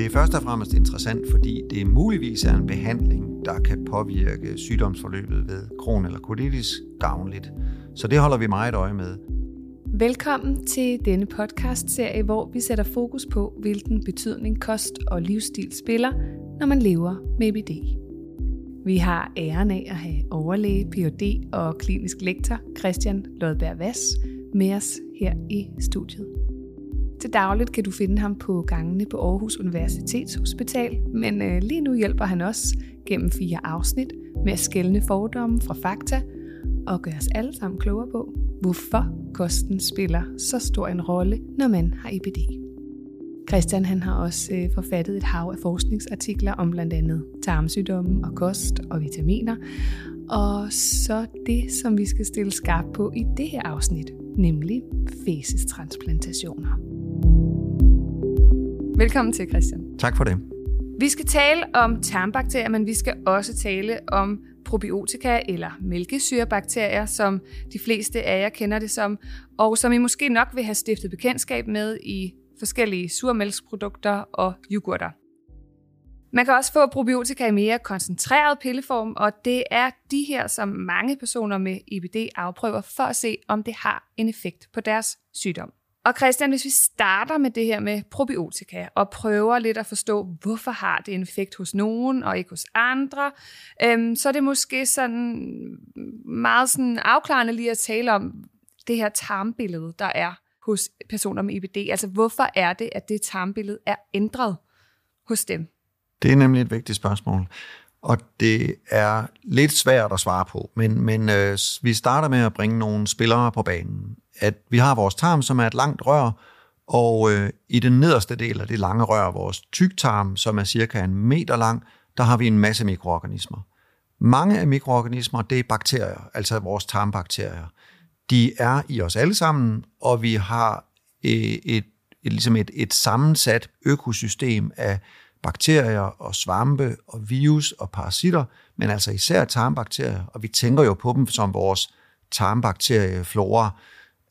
Det er først og fremmest interessant, fordi det muligvis er en behandling, der kan påvirke sygdomsforløbet ved kron eller colitis gavnligt. Så det holder vi meget øje med. Velkommen til denne podcast-serie, hvor vi sætter fokus på, hvilken betydning kost og livsstil spiller, når man lever med BD. Vi har æren af at have overlæge, Ph.D. og klinisk lektor Christian Lodberg Vass med os her i studiet. Til dagligt kan du finde ham på gangene på Aarhus Universitetshospital, men øh, lige nu hjælper han os gennem fire afsnit med at skælne fordomme fra fakta og gøre os alle sammen klogere på, hvorfor kosten spiller så stor en rolle, når man har IBD. Christian han har også øh, forfattet et hav af forskningsartikler om blandt andet tarmsygdomme og kost og vitaminer. Og så det, som vi skal stille skarp på i det her afsnit, nemlig fæsestransplantationer. Velkommen til, Christian. Tak for det. Vi skal tale om tarmbakterier, men vi skal også tale om probiotika eller mælkesyrebakterier, som de fleste af jer kender det som, og som I måske nok vil have stiftet bekendtskab med i forskellige surmælksprodukter og yoghurter. Man kan også få probiotika i mere koncentreret pilleform, og det er de her, som mange personer med IBD afprøver for at se, om det har en effekt på deres sygdom. Og Christian, hvis vi starter med det her med probiotika og prøver lidt at forstå, hvorfor har det en effekt hos nogen og ikke hos andre, øhm, så er det måske sådan meget sådan afklarende lige at tale om det her tarmbillede, der er hos personer med IBD. Altså hvorfor er det, at det tarmbillede er ændret hos dem? Det er nemlig et vigtigt spørgsmål. Og det er lidt svært at svare på, men, men øh, vi starter med at bringe nogle spillere på banen at vi har vores tarm, som er et langt rør, og øh, i den nederste del af det lange rør, vores tyktarm, som er cirka en meter lang, der har vi en masse mikroorganismer. Mange af mikroorganismer, det er bakterier, altså vores tarmbakterier. De er i os alle sammen, og vi har et, et, et, ligesom et, et sammensat økosystem af bakterier og svampe og virus og parasitter, men altså især tarmbakterier, og vi tænker jo på dem som vores tarmbakterieflora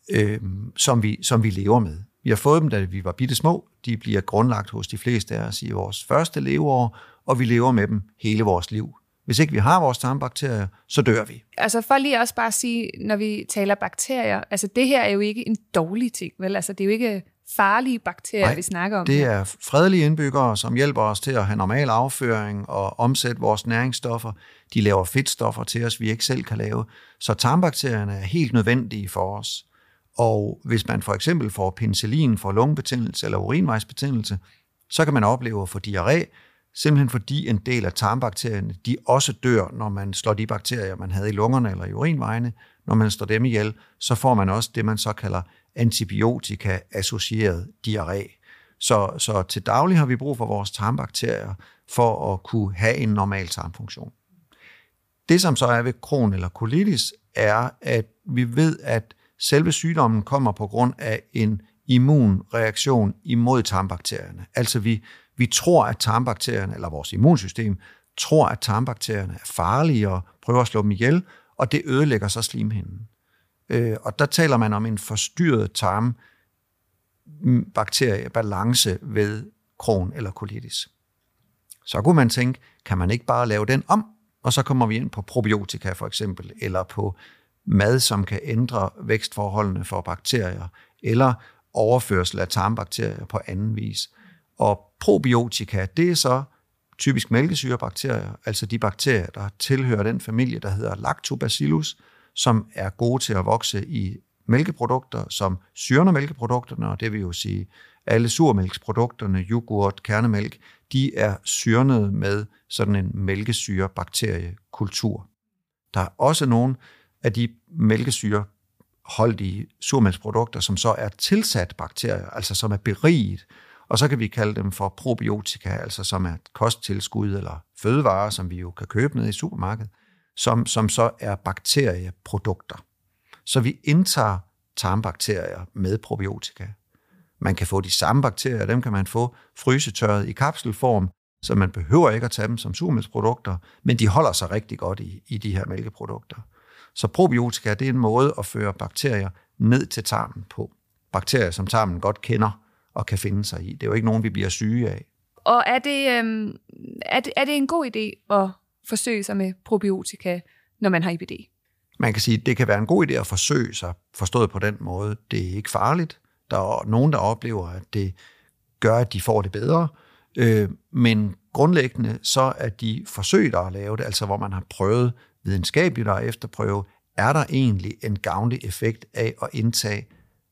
øh, som, vi, som vi lever med. Vi har fået dem, da vi var bitte små. De bliver grundlagt hos de fleste af os i vores første leveår, og vi lever med dem hele vores liv. Hvis ikke vi har vores tarmbakterier, så dør vi. Altså for lige også bare at sige, når vi taler bakterier, altså det her er jo ikke en dårlig ting, vel? Altså det er jo ikke farlige bakterier, Nej, vi snakker om. det er fredelige indbyggere, som hjælper os til at have normal afføring og omsætte vores næringsstoffer. De laver fedtstoffer til os, vi ikke selv kan lave. Så tarmbakterierne er helt nødvendige for os. Og hvis man for eksempel får penicillin for lungebetændelse eller urinvejsbetændelse, så kan man opleve at få diarré, simpelthen fordi en del af tarmbakterierne, de også dør, når man slår de bakterier, man havde i lungerne eller i urinvejene. Når man slår dem ihjel, så får man også det, man så kalder antibiotika-associeret diarré. Så, så til daglig har vi brug for vores tarmbakterier for at kunne have en normal tarmfunktion. Det, som så er ved kron eller colitis, er, at vi ved, at Selve sygdommen kommer på grund af en immunreaktion imod tarmbakterierne. Altså vi, vi tror, at tarmbakterierne, eller vores immunsystem, tror, at tarmbakterierne er farlige og prøver at slå dem ihjel, og det ødelægger så slimhinden. Øh, og der taler man om en forstyrret tarmbakteriebalance ved kron eller colitis. Så kunne man tænke, kan man ikke bare lave den om, og så kommer vi ind på probiotika for eksempel, eller på mad, som kan ændre vækstforholdene for bakterier, eller overførsel af tarmbakterier på anden vis. Og probiotika, det er så typisk mælkesyrebakterier, altså de bakterier, der tilhører den familie, der hedder Lactobacillus, som er gode til at vokse i mælkeprodukter, som syrner mælkeprodukterne, og det vil jo sige, alle surmælksprodukterne, yoghurt, kernemælk, de er syrnet med sådan en mælkesyrebakteriekultur. Der er også nogle af de mælkesyre holdige surmælksprodukter, som så er tilsat bakterier, altså som er beriget. Og så kan vi kalde dem for probiotika, altså som er kosttilskud eller fødevarer, som vi jo kan købe ned i supermarkedet, som, som så er bakterieprodukter. Så vi indtager tarmbakterier med probiotika. Man kan få de samme bakterier, dem kan man få frysetørret i kapselform, så man behøver ikke at tage dem som surmælksprodukter, men de holder sig rigtig godt i, i de her mælkeprodukter. Så probiotika det er en måde at føre bakterier ned til tarmen på. Bakterier, som tarmen godt kender og kan finde sig i. Det er jo ikke nogen, vi bliver syge af. Og er det, øhm, er, det, er det en god idé at forsøge sig med probiotika, når man har IBD? Man kan sige, at det kan være en god idé at forsøge sig, forstået på den måde. Det er ikke farligt. Der er nogen, der oplever, at det gør, at de får det bedre. Øh, men grundlæggende så er de forsøg, der er lavet, altså hvor man har prøvet videnskabeligt at efterprøve, er der egentlig en gavnlig effekt af at indtage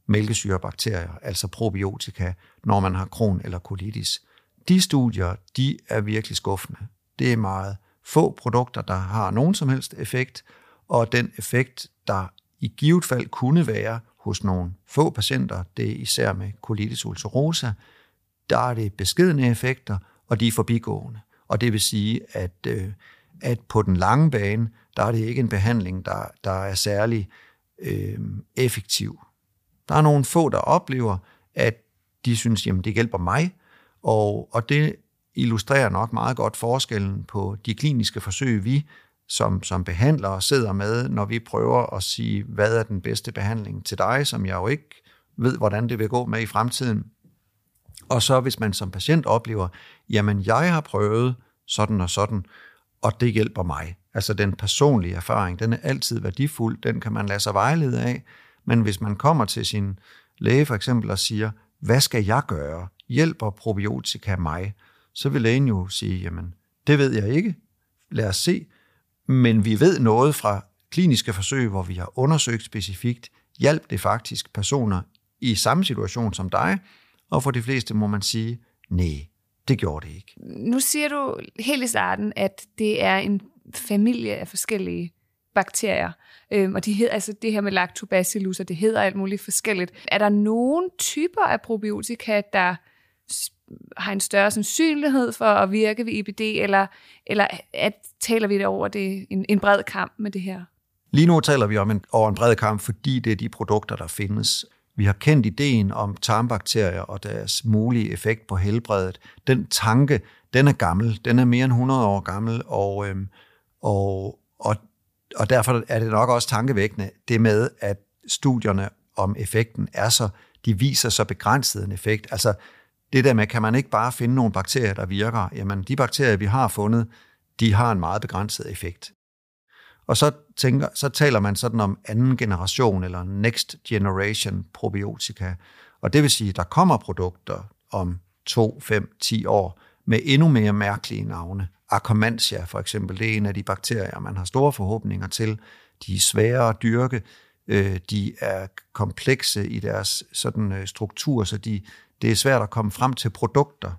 mælkesyrebakterier, altså probiotika, når man har kron eller colitis. De studier, de er virkelig skuffende. Det er meget få produkter, der har nogen som helst effekt, og den effekt, der i givet fald kunne være hos nogle få patienter, det er især med colitis ulcerosa, der er det beskedende effekter, og de er forbigående. Og det vil sige, at, øh, at på den lange bane, der er det ikke en behandling, der, der er særlig øh, effektiv. Der er nogle få, der oplever, at de synes, jamen det hjælper mig, og, og det illustrerer nok meget godt forskellen på de kliniske forsøg, vi som, som behandlere sidder med, når vi prøver at sige, hvad er den bedste behandling til dig, som jeg jo ikke ved, hvordan det vil gå med i fremtiden. Og så hvis man som patient oplever, jamen jeg har prøvet sådan og sådan, og det hjælper mig. Altså den personlige erfaring, den er altid værdifuld, den kan man lade sig vejlede af, men hvis man kommer til sin læge for eksempel og siger, hvad skal jeg gøre? Hjælper probiotika mig? Så vil lægen jo sige, jamen det ved jeg ikke, lad os se, men vi ved noget fra kliniske forsøg, hvor vi har undersøgt specifikt, hjælp det faktisk personer i samme situation som dig, og for de fleste må man sige, nej, det gjorde det ikke. Nu siger du helt i starten, at det er en familie af forskellige bakterier. Øhm, og de hedder, altså det her med lactobacillus, og det hedder alt muligt forskelligt. Er der nogle typer af probiotika, der har en større sandsynlighed for at virke ved IBD, eller, eller at, taler vi det over det, en, en bred kamp med det her? Lige nu taler vi om en, over en bred kamp, fordi det er de produkter, der findes. Vi har kendt ideen om tarmbakterier og deres mulige effekt på helbredet. Den tanke, den er gammel. Den er mere end 100 år gammel, og, øhm, og, og, og derfor er det nok også tankevækkende, det med, at studierne om effekten er så, de viser så begrænset en effekt. Altså, det der med, kan man ikke bare finde nogle bakterier, der virker? Jamen, de bakterier, vi har fundet, de har en meget begrænset effekt. Og så, tænker, så taler man sådan om anden generation eller next generation probiotika. Og det vil sige, at der kommer produkter om 2, 5, 10 år med endnu mere mærkelige navne. Akkermansia for eksempel, det er en af de bakterier, man har store forhåbninger til. De er svære at dyrke, øh, de er komplekse i deres sådan øh, struktur, så de, det er svært at komme frem til produkter.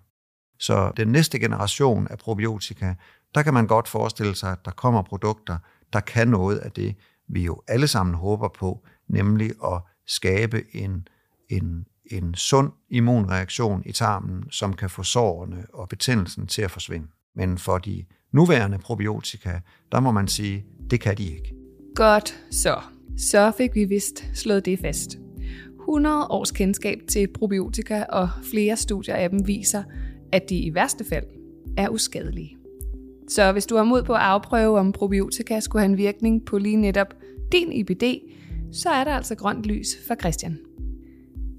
Så den næste generation af probiotika, der kan man godt forestille sig, at der kommer produkter, der kan noget af det, vi jo alle sammen håber på, nemlig at skabe en, en, en sund immunreaktion i tarmen, som kan få sårene og betændelsen til at forsvinde. Men for de nuværende probiotika, der må man sige, det kan de ikke. Godt så. Så fik vi vist slået det fast. 100 års kendskab til probiotika og flere studier af dem viser, at de i værste fald er uskadelige. Så hvis du har mod på at afprøve, om probiotika skulle have en virkning på lige netop din IBD, så er der altså grønt lys for Christian.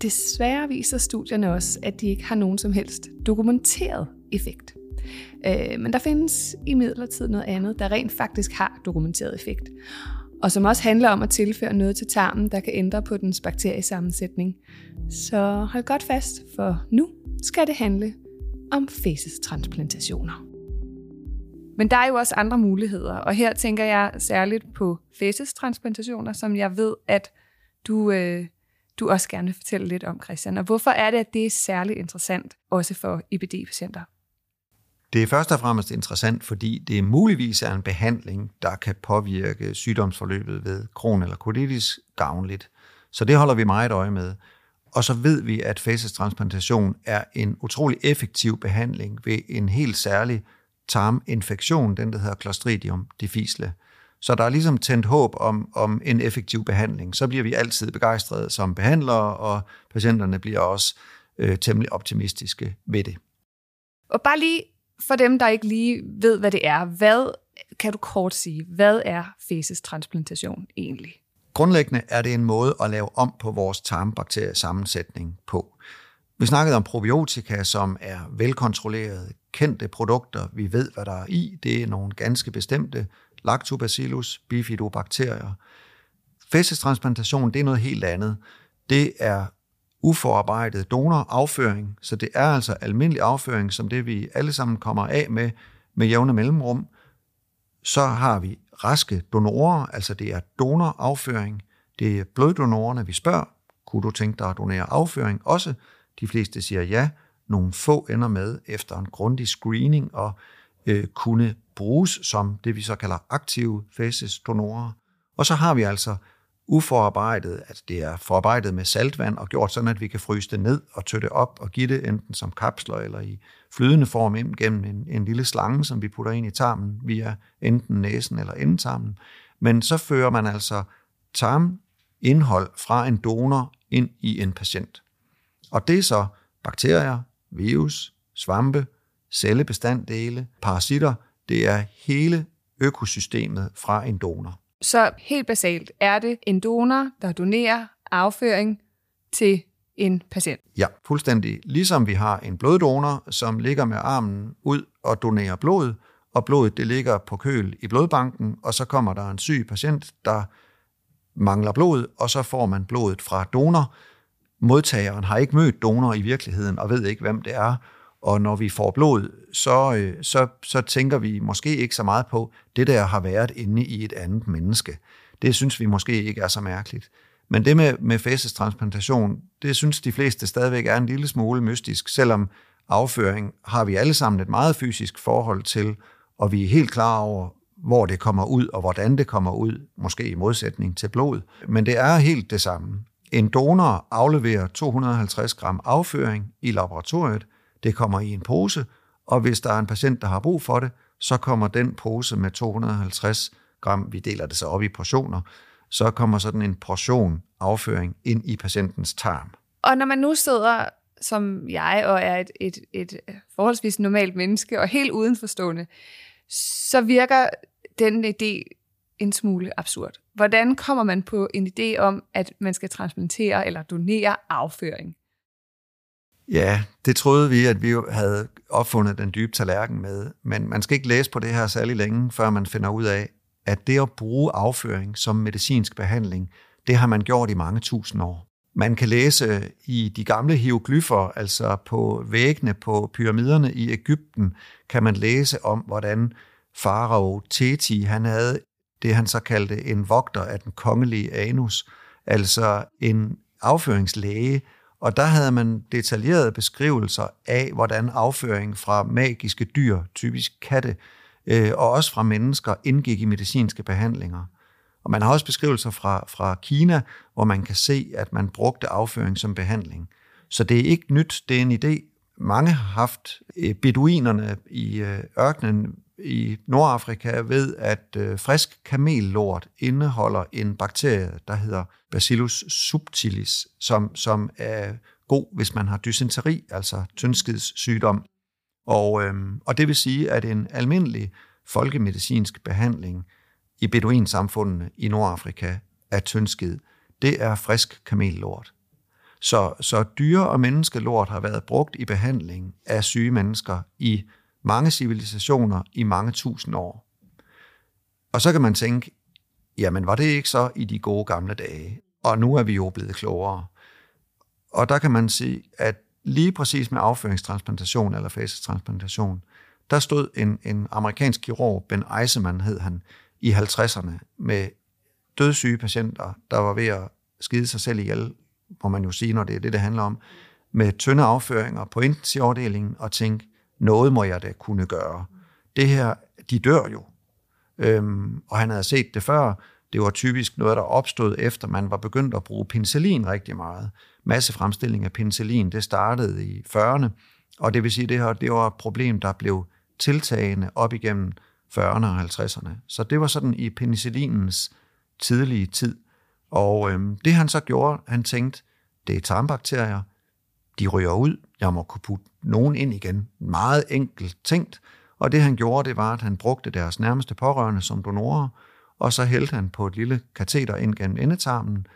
Desværre viser studierne også, at de ikke har nogen som helst dokumenteret effekt. Øh, men der findes i midlertid noget andet, der rent faktisk har dokumenteret effekt og som også handler om at tilføre noget til tarmen, der kan ændre på dens bakteriesammensætning. Så hold godt fast, for nu skal det handle om fæsestransplantationer. Men der er jo også andre muligheder, og her tænker jeg særligt på fæsestransplantationer, som jeg ved, at du, øh, du også gerne vil fortælle lidt om, Christian. Og hvorfor er det, at det er særligt interessant, også for IBD-patienter? Det er først og fremmest interessant, fordi det muligvis er en behandling, der kan påvirke sygdomsforløbet ved kron eller kolitis gavnligt. Så det holder vi meget øje med. Og så ved vi, at facestransplantation er en utrolig effektiv behandling ved en helt særlig tarminfektion, den der hedder Clostridium difficile. Så der er ligesom tændt håb om, om en effektiv behandling. Så bliver vi altid begejstrede som behandlere, og patienterne bliver også øh, temmelig optimistiske ved det. Og bare lige for dem, der ikke lige ved, hvad det er, hvad kan du kort sige, hvad er fæsestransplantation egentlig? Grundlæggende er det en måde at lave om på vores tarmbakteriesammensætning på. Vi snakkede om probiotika, som er velkontrollerede, kendte produkter. Vi ved, hvad der er i. Det er nogle ganske bestemte lactobacillus, bifidobakterier. Fæstestransplantation, det er noget helt andet. Det er uforarbejdet donorafføring, så det er altså almindelig afføring, som det vi alle sammen kommer af med med jævne mellemrum. Så har vi raske donorer, altså det er donorafføring. Det er bloddonorerne, vi spørger, kunne du tænke dig at donere afføring også? De fleste siger ja. Nogle få ender med efter en grundig screening og øh, kunne bruges som det, vi så kalder aktive fæsesdonorer. Og så har vi altså uforarbejdet, at det er forarbejdet med saltvand og gjort sådan, at vi kan fryse det ned og tøtte op og give det enten som kapsler eller i flydende form ind gennem en, en lille slange, som vi putter ind i tarmen via enten næsen eller endetarmen. Men så fører man altså tarmindhold fra en donor ind i en patient. Og det er så bakterier, virus, svampe, cellebestanddele, parasitter. Det er hele økosystemet fra en donor. Så helt basalt er det en donor, der donerer afføring til en patient. Ja, fuldstændig. Ligesom vi har en bloddonor, som ligger med armen ud og donerer blod, og blodet det ligger på køl i blodbanken, og så kommer der en syg patient, der mangler blod, og så får man blodet fra donor. Modtageren har ikke mødt donor i virkeligheden og ved ikke, hvem det er, og når vi får blod, så, øh, så, så tænker vi måske ikke så meget på, det der har været inde i et andet menneske. Det synes vi måske ikke er så mærkeligt. Men det med, med fæsestransplantation, det synes de fleste stadigvæk er en lille smule mystisk, selvom afføring har vi alle sammen et meget fysisk forhold til, og vi er helt klar over, hvor det kommer ud, og hvordan det kommer ud, måske i modsætning til blod. Men det er helt det samme. En donor afleverer 250 gram afføring i laboratoriet, det kommer i en pose, og hvis der er en patient, der har brug for det, så kommer den pose med 250 gram, vi deler det så op i portioner, så kommer sådan en portion afføring ind i patientens tarm. Og når man nu sidder som jeg og er et, et, et forholdsvis normalt menneske og helt udenforstående, så virker den idé en smule absurd. Hvordan kommer man på en idé om, at man skal transplantere eller donere afføring? Ja, det troede vi, at vi havde opfundet den dybe tallerken med, men man skal ikke læse på det her særlig længe, før man finder ud af, at det at bruge afføring som medicinsk behandling, det har man gjort i mange tusind år. Man kan læse i de gamle hieroglyffer, altså på væggene på pyramiderne i Ægypten, kan man læse om, hvordan farao Teti, han havde det, han så kaldte en vogter af den kongelige anus, altså en afføringslæge, og der havde man detaljerede beskrivelser af, hvordan afføring fra magiske dyr, typisk katte, øh, og også fra mennesker, indgik i medicinske behandlinger. Og man har også beskrivelser fra, fra Kina, hvor man kan se, at man brugte afføring som behandling. Så det er ikke nyt, det er en idé. Mange har haft øh, beduinerne i øh, ørkenen i Nordafrika ved, at øh, frisk kamellort indeholder en bakterie, der hedder Bacillus subtilis, som, som er god, hvis man har dysenteri, altså tyndskidssygdom. Og, øhm, og det vil sige, at en almindelig folkemedicinsk behandling i beduinsamfundene i Nordafrika af tyndskid, det er frisk kamellort. Så, så dyre- og menneskelort har været brugt i behandling af syge mennesker i mange civilisationer i mange tusind år. Og så kan man tænke, jamen var det ikke så i de gode gamle dage? Og nu er vi jo blevet klogere. Og der kan man se, at lige præcis med afføringstransplantation eller fasetransplantation, der stod en, en amerikansk kirurg, Ben Eiseman hed han, i 50'erne med dødssyge patienter, der var ved at skide sig selv ihjel, må man jo sige, når det er det, det handler om, med tynde afføringer på intensivafdelingen og tænke, noget må jeg da kunne gøre. Det her, de dør jo. Øhm, og han havde set det før. Det var typisk noget, der opstod efter, man var begyndt at bruge penicillin rigtig meget. Massefremstilling af penicillin, det startede i 40'erne, og det vil sige, det her det var et problem, der blev tiltagende op igennem 40'erne og 50'erne. Så det var sådan i penicillinens tidlige tid. Og øhm, det han så gjorde, han tænkte, det er tarmbakterier, de ryger ud, jeg må kunne putte nogen ind igen. Meget enkelt tænkt. Og det han gjorde, det var, at han brugte deres nærmeste pårørende som donorer, og så hældte han på et lille kateter ind gennem endetarmen,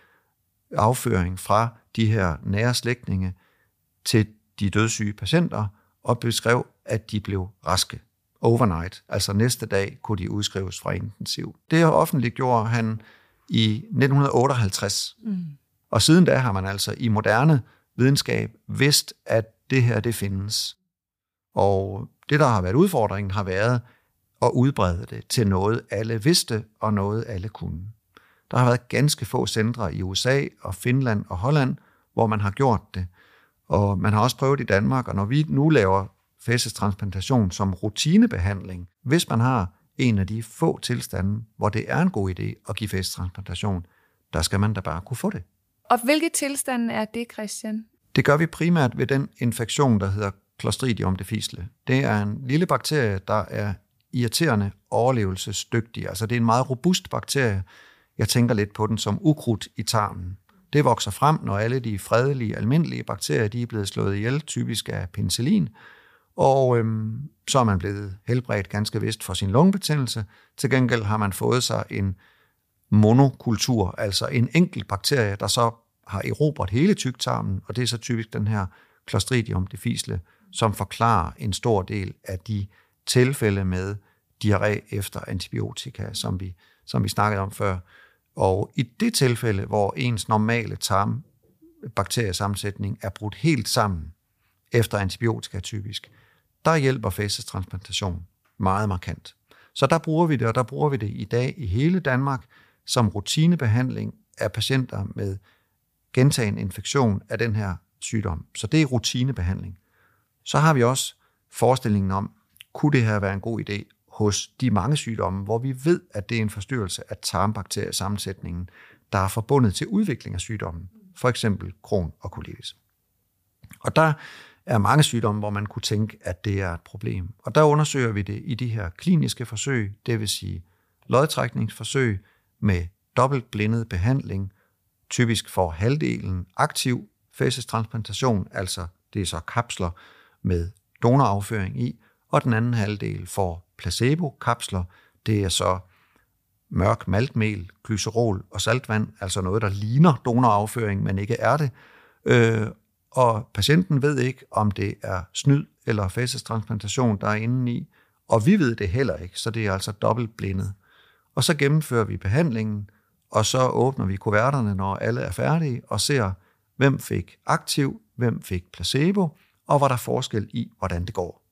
afføring fra de her nære slægtninge til de dødssyge patienter og beskrev, at de blev raske overnight. Altså næste dag kunne de udskrives fra intensiv. Det offentliggjorde han i 1958. Mm. Og siden da har man altså i moderne videnskab vidst, at det her det findes. Og det, der har været udfordringen, har været at udbrede det til noget, alle vidste, og noget, alle kunne. Der har været ganske få centre i USA og Finland og Holland, hvor man har gjort det. Og man har også prøvet i Danmark, og når vi nu laver fæsestransplantation som rutinebehandling, hvis man har en af de få tilstande, hvor det er en god idé at give fæsestransplantation, der skal man da bare kunne få det. Og hvilke tilstande er det, Christian? Det gør vi primært ved den infektion, der hedder Clostridium difficile. Det er en lille bakterie, der er irriterende overlevelsesdygtig. Altså det er en meget robust bakterie. Jeg tænker lidt på den som ukrudt i tarmen. Det vokser frem, når alle de fredelige, almindelige bakterier de er blevet slået ihjel, typisk af penicillin, og øhm, så er man blevet helbredt ganske vist for sin lungebetændelse. Til gengæld har man fået sig en monokultur, altså en enkelt bakterie, der så har erobret hele tyktarmen, og det er så typisk den her Clostridium difficile, som forklarer en stor del af de tilfælde med diarré efter antibiotika, som vi, som vi snakkede om før. Og i det tilfælde, hvor ens normale tarmbakteriesammensætning er brudt helt sammen efter antibiotika typisk, der hjælper fæsestransplantation meget markant. Så der bruger vi det, og der bruger vi det i dag i hele Danmark som rutinebehandling af patienter med gentagen infektion af den her sygdom. Så det er rutinebehandling. Så har vi også forestillingen om, kunne det her være en god idé hos de mange sygdomme, hvor vi ved, at det er en forstyrrelse af tarmbakteriesammensætningen, der er forbundet til udvikling af sygdommen, for eksempel kron og colitis. Og der er mange sygdomme, hvor man kunne tænke, at det er et problem. Og der undersøger vi det i de her kliniske forsøg, det vil sige lodtrækningsforsøg med dobbeltblindet behandling, typisk for halvdelen aktiv fæsestransplantation, altså det er så kapsler med donorafføring i, og den anden halvdel får placebo-kapsler, det er så mørk maltmel, glycerol og saltvand, altså noget, der ligner donorafføring, men ikke er det. Øh, og patienten ved ikke, om det er snyd eller fæsestransplantation, der er inde i, og vi ved det heller ikke, så det er altså dobbeltblindet. Og så gennemfører vi behandlingen, og så åbner vi kuverterne, når alle er færdige, og ser, hvem fik aktiv, hvem fik placebo, og var der forskel i, hvordan det går.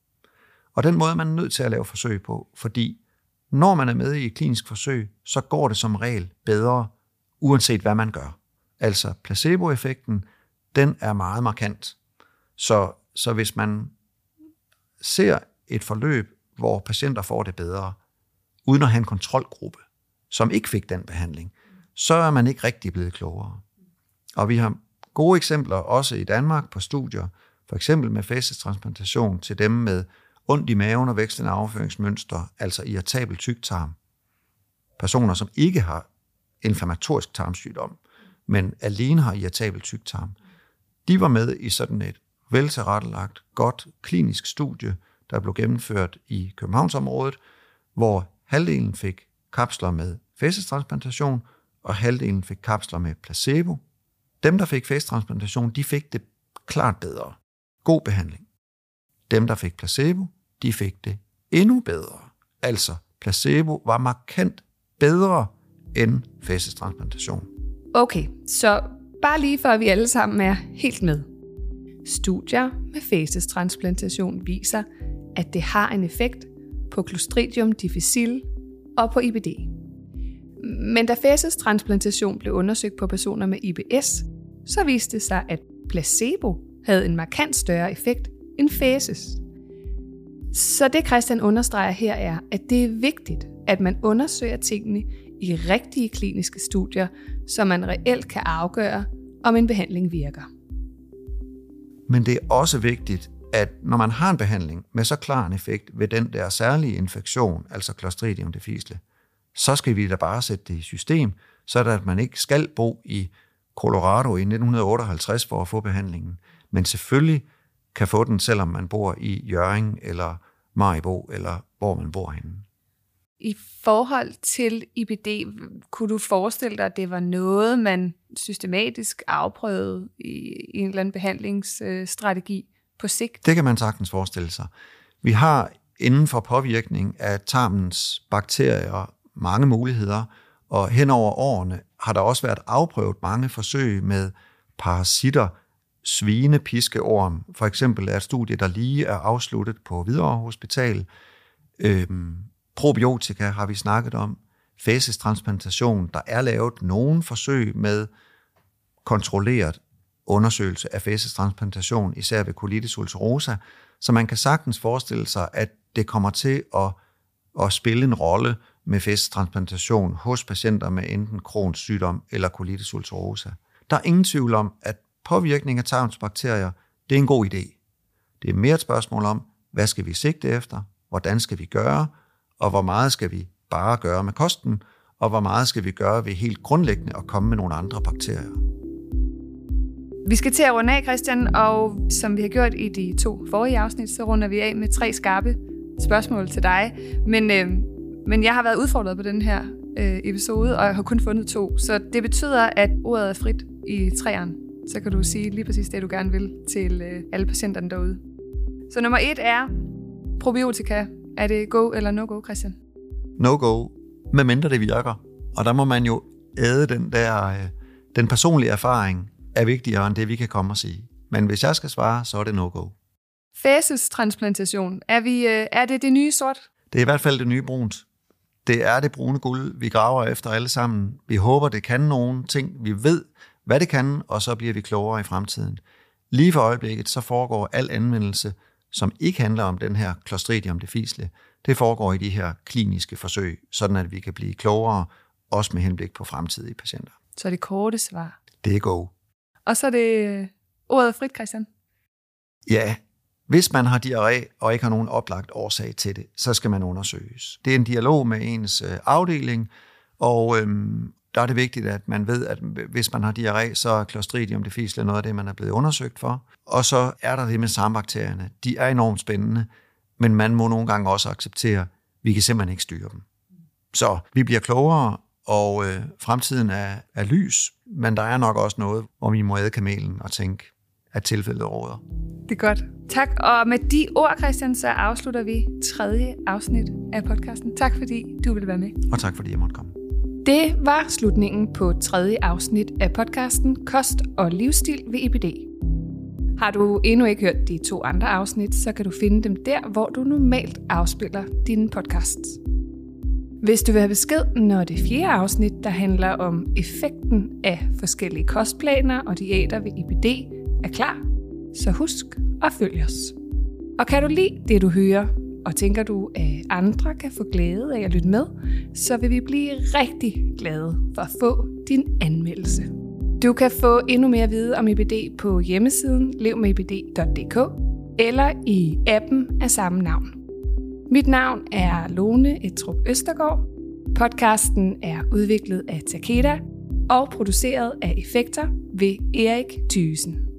Og den måde er man nødt til at lave forsøg på, fordi når man er med i et klinisk forsøg, så går det som regel bedre, uanset hvad man gør. Altså placeboeffekten, den er meget markant. Så, så hvis man ser et forløb, hvor patienter får det bedre, uden at have en kontrolgruppe, som ikke fik den behandling, så er man ikke rigtig blevet klogere. Og vi har gode eksempler også i Danmark på studier, for eksempel med fæsestransplantation til dem med ondt i maven og vækstende afføringsmønster, altså irritabel tyktarm. Personer, som ikke har inflammatorisk tarmsygdom, men alene har irritabel tyktarm. De var med i sådan et veltilrettelagt, godt klinisk studie, der blev gennemført i Københavnsområdet, hvor halvdelen fik kapsler med fæsestransplantation, og halvdelen fik kapsler med placebo. Dem, der fik fæsestransplantation, de fik det klart bedre. God behandling. Dem, der fik placebo, de fik det endnu bedre. Altså, placebo var markant bedre end fæsestransplantation. Okay, så bare lige for at vi alle sammen er helt med. Studier med fæsestransplantation viser, at det har en effekt på Clostridium difficile og på IBD. Men da fæsestransplantation blev undersøgt på personer med IBS, så viste det sig, at placebo havde en markant større effekt end fæses. Så det Christian understreger her er, at det er vigtigt, at man undersøger tingene i rigtige kliniske studier, så man reelt kan afgøre, om en behandling virker. Men det er også vigtigt, at når man har en behandling med så klar en effekt ved den der særlige infektion, altså Clostridium difficile, så skal vi da bare sætte det i system, så at man ikke skal bo i Colorado i 1958 for at få behandlingen, men selvfølgelig kan få den, selvom man bor i Jøring eller Maribo, eller hvor man bor henne. I forhold til IBD, kunne du forestille dig, at det var noget, man systematisk afprøvede i, i en eller anden behandlingsstrategi på sigt? Det kan man sagtens forestille sig. Vi har inden for påvirkning af tarmens bakterier mange muligheder, og hen over årene har der også været afprøvet mange forsøg med parasitter, svinepiskeorm. For eksempel er et studie, der lige er afsluttet på Hvidovre Hospital. Øhm, probiotika har vi snakket om. Fæsestransplantation. Der er lavet nogle forsøg med kontrolleret undersøgelse af fæsestransplantation, især ved colitis ulcerosa. Så man kan sagtens forestille sig, at det kommer til at, at spille en rolle med fæsestransplantation hos patienter med enten Crohns sygdom eller colitis ulcerosa. Der er ingen tvivl om, at påvirkning af tarmsbakterier, det er en god idé. Det er mere et spørgsmål om, hvad skal vi sigte efter, hvordan skal vi gøre, og hvor meget skal vi bare gøre med kosten, og hvor meget skal vi gøre ved helt grundlæggende at komme med nogle andre bakterier. Vi skal til at runde af, Christian, og som vi har gjort i de to forrige afsnit, så runder vi af med tre skarpe spørgsmål til dig. Men, øh, men jeg har været udfordret på den her øh, episode, og jeg har kun fundet to. Så det betyder, at ordet er frit i træerne. Så kan du sige lige præcis det, du gerne vil til øh, alle patienterne derude. Så nummer et er probiotika. Er det go eller no-go, Christian? No-go, medmindre det virker. Og der må man jo æde den der, øh, den personlige erfaring er vigtigere end det, vi kan komme og sige. Men hvis jeg skal svare, så er det no-go. Fæsestransplantation, er, vi, øh, er det det nye sort? Det er i hvert fald det nye brunt. Det er det brune guld, vi graver efter alle sammen. Vi håber, det kan nogle ting. Vi ved, hvad det kan, og så bliver vi klogere i fremtiden. Lige for øjeblikket, så foregår al anvendelse, som ikke handler om den her Clostridium difficile, det foregår i de her kliniske forsøg, sådan at vi kan blive klogere, også med henblik på fremtidige patienter. Så er det korte svar. Det er go. Og så er det øh, ordet frit, Christian. Ja, hvis man har diarré og ikke har nogen oplagt årsag til det, så skal man undersøges. Det er en dialog med ens øh, afdeling, og øhm, der er det vigtigt, at man ved, at hvis man har diarré, så er Clostridium difficile noget af det, man er blevet undersøgt for. Og så er der det med sambakterierne. De er enormt spændende, men man må nogle gange også acceptere, at vi kan simpelthen ikke styre dem. Så vi bliver klogere, og øh, fremtiden er, er lys, men der er nok også noget, hvor vi må æde kamelen og tænke, at tilfældet råder. Det er godt. Tak, og med de ord, Christian, så afslutter vi tredje afsnit af podcasten. Tak fordi du ville være med. Og tak fordi jeg måtte komme. Det var slutningen på tredje afsnit af podcasten Kost og livsstil ved EPD. Har du endnu ikke hørt de to andre afsnit, så kan du finde dem der, hvor du normalt afspiller dine podcasts. Hvis du vil have besked, når det fjerde afsnit, der handler om effekten af forskellige kostplaner og diæter ved IBD, er klar, så husk at følge os. Og kan du lide det, du hører, og tænker du, at andre kan få glæde af at lytte med, så vil vi blive rigtig glade for at få din anmeldelse. Du kan få endnu mere at vide om IBD på hjemmesiden levmedibd.dk eller i appen af samme navn. Mit navn er Lone Etrup Østergaard. Podcasten er udviklet af Takeda og produceret af Effekter ved Erik Thysen.